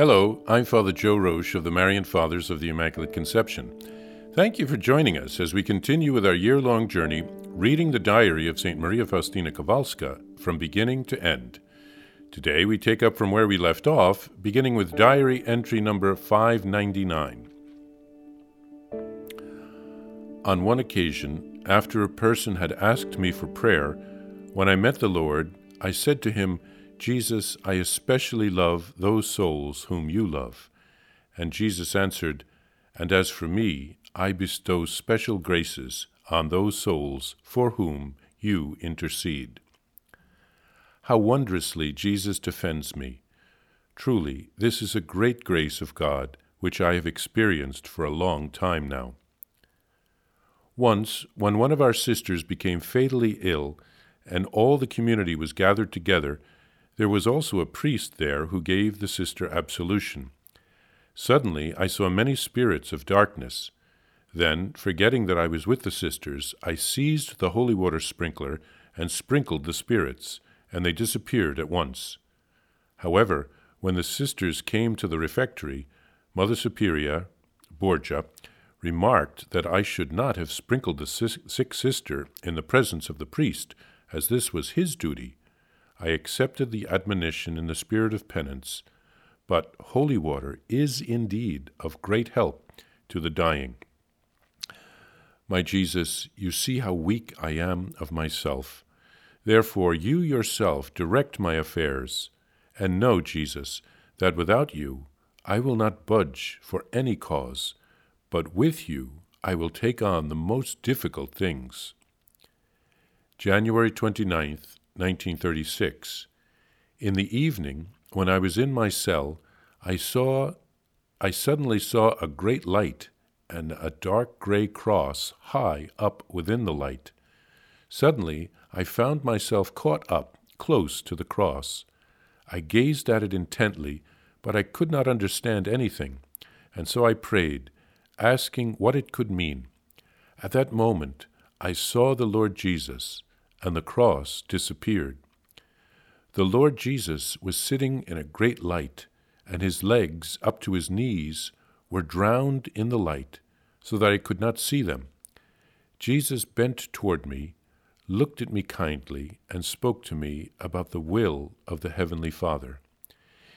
Hello, I'm Father Joe Roesch of the Marian Fathers of the Immaculate Conception. Thank you for joining us as we continue with our year long journey reading the diary of St. Maria Faustina Kowalska from beginning to end. Today we take up from where we left off, beginning with diary entry number 599. On one occasion, after a person had asked me for prayer, when I met the Lord, I said to him, Jesus, I especially love those souls whom you love. And Jesus answered, And as for me, I bestow special graces on those souls for whom you intercede. How wondrously Jesus defends me! Truly, this is a great grace of God, which I have experienced for a long time now. Once, when one of our sisters became fatally ill, and all the community was gathered together, there was also a priest there who gave the sister absolution. Suddenly I saw many spirits of darkness. Then, forgetting that I was with the sisters, I seized the holy water sprinkler and sprinkled the spirits, and they disappeared at once. However, when the sisters came to the refectory, Mother Superior, Borgia, remarked that I should not have sprinkled the sick sister in the presence of the priest, as this was his duty. I accepted the admonition in the spirit of penance, but holy water is indeed of great help to the dying. My Jesus, you see how weak I am of myself. Therefore, you yourself direct my affairs, and know, Jesus, that without you I will not budge for any cause, but with you I will take on the most difficult things. January 29th, 1936. In the evening, when I was in my cell, I saw I suddenly saw a great light and a dark gray cross high up within the light. Suddenly I found myself caught up close to the cross. I gazed at it intently, but I could not understand anything, and so I prayed, asking what it could mean. At that moment I saw the Lord Jesus and the cross disappeared. The Lord Jesus was sitting in a great light, and his legs, up to his knees, were drowned in the light, so that I could not see them. Jesus bent toward me, looked at me kindly, and spoke to me about the will of the Heavenly Father.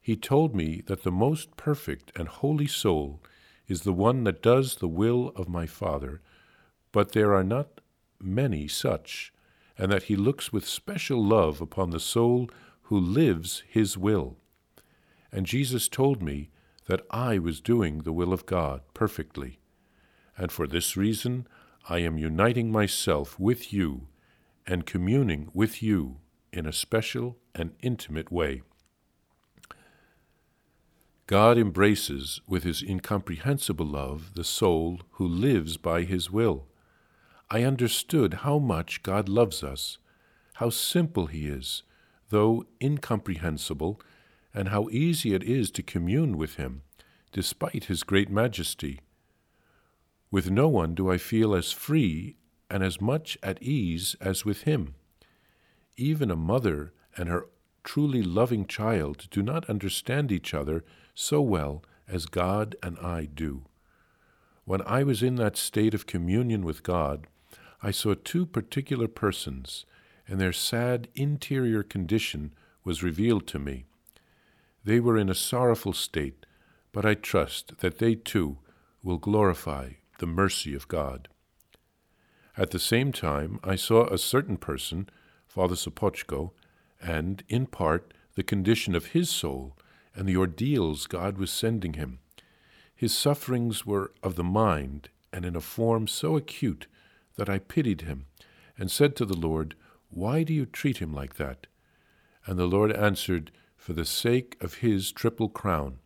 He told me that the most perfect and holy soul is the one that does the will of my Father, but there are not many such and that he looks with special love upon the soul who lives his will. And Jesus told me that I was doing the will of God perfectly. And for this reason, I am uniting myself with you and communing with you in a special and intimate way. God embraces with his incomprehensible love the soul who lives by his will. I understood how much God loves us, how simple He is, though incomprehensible, and how easy it is to commune with Him, despite His great majesty. With no one do I feel as free and as much at ease as with Him. Even a mother and her truly loving child do not understand each other so well as God and I do. When I was in that state of communion with God, I saw two particular persons, and their sad interior condition was revealed to me. They were in a sorrowful state, but I trust that they too will glorify the mercy of God. At the same time, I saw a certain person, Father Sopocko, and, in part, the condition of his soul and the ordeals God was sending him. His sufferings were of the mind and in a form so acute that I pitied him, and said to the Lord, Why do you treat him like that? And the Lord answered, For the sake of his triple crown.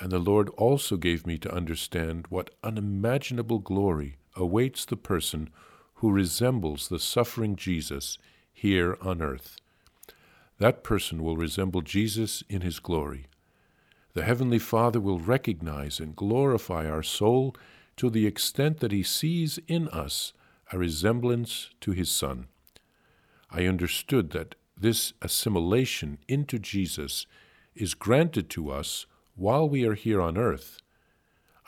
And the Lord also gave me to understand what unimaginable glory awaits the person who resembles the suffering Jesus here on earth. That person will resemble Jesus in his glory. The Heavenly Father will recognize and glorify our soul to the extent that he sees in us a resemblance to his Son. I understood that this assimilation into Jesus is granted to us while we are here on earth,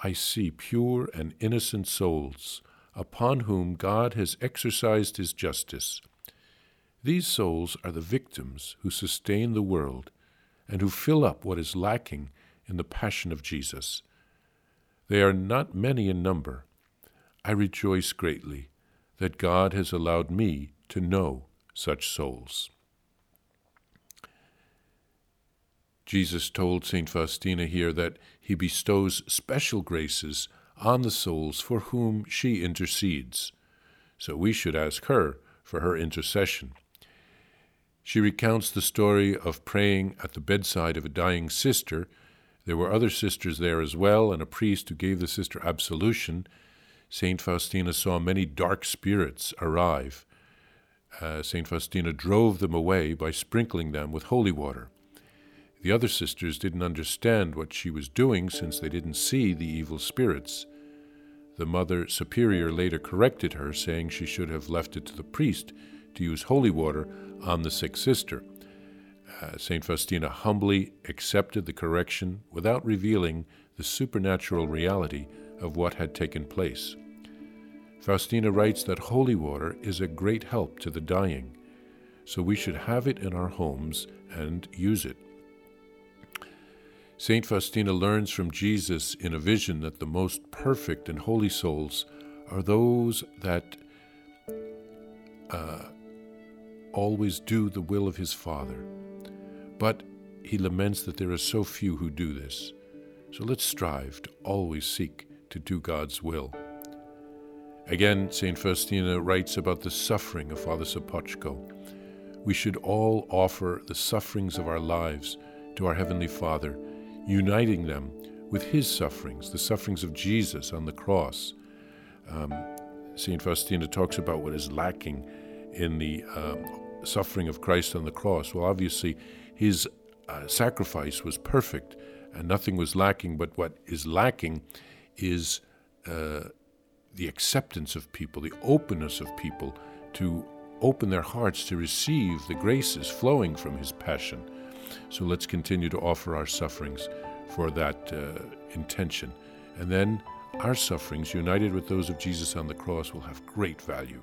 I see pure and innocent souls upon whom God has exercised his justice. These souls are the victims who sustain the world and who fill up what is lacking in the passion of Jesus. They are not many in number. I rejoice greatly that God has allowed me to know such souls. Jesus told St. Faustina here that he bestows special graces on the souls for whom she intercedes. So we should ask her for her intercession. She recounts the story of praying at the bedside of a dying sister. There were other sisters there as well, and a priest who gave the sister absolution. St. Faustina saw many dark spirits arrive. Uh, St. Faustina drove them away by sprinkling them with holy water. The other sisters didn't understand what she was doing since they didn't see the evil spirits. The Mother Superior later corrected her, saying she should have left it to the priest to use holy water on the sick sister. Uh, St. Faustina humbly accepted the correction without revealing the supernatural reality of what had taken place. Faustina writes that holy water is a great help to the dying, so we should have it in our homes and use it. St. Faustina learns from Jesus in a vision that the most perfect and holy souls are those that uh, always do the will of his Father. But he laments that there are so few who do this. So let's strive to always seek to do God's will. Again, St. Faustina writes about the suffering of Father Sopocko. We should all offer the sufferings of our lives to our Heavenly Father uniting them with his sufferings, the sufferings of Jesus on the cross. Um, St. Faustina talks about what is lacking in the um, suffering of Christ on the cross. Well, obviously, his uh, sacrifice was perfect and nothing was lacking, but what is lacking is uh, the acceptance of people, the openness of people to open their hearts to receive the graces flowing from his passion. So let's continue to offer our sufferings for that uh, intention. And then our sufferings, united with those of Jesus on the cross, will have great value.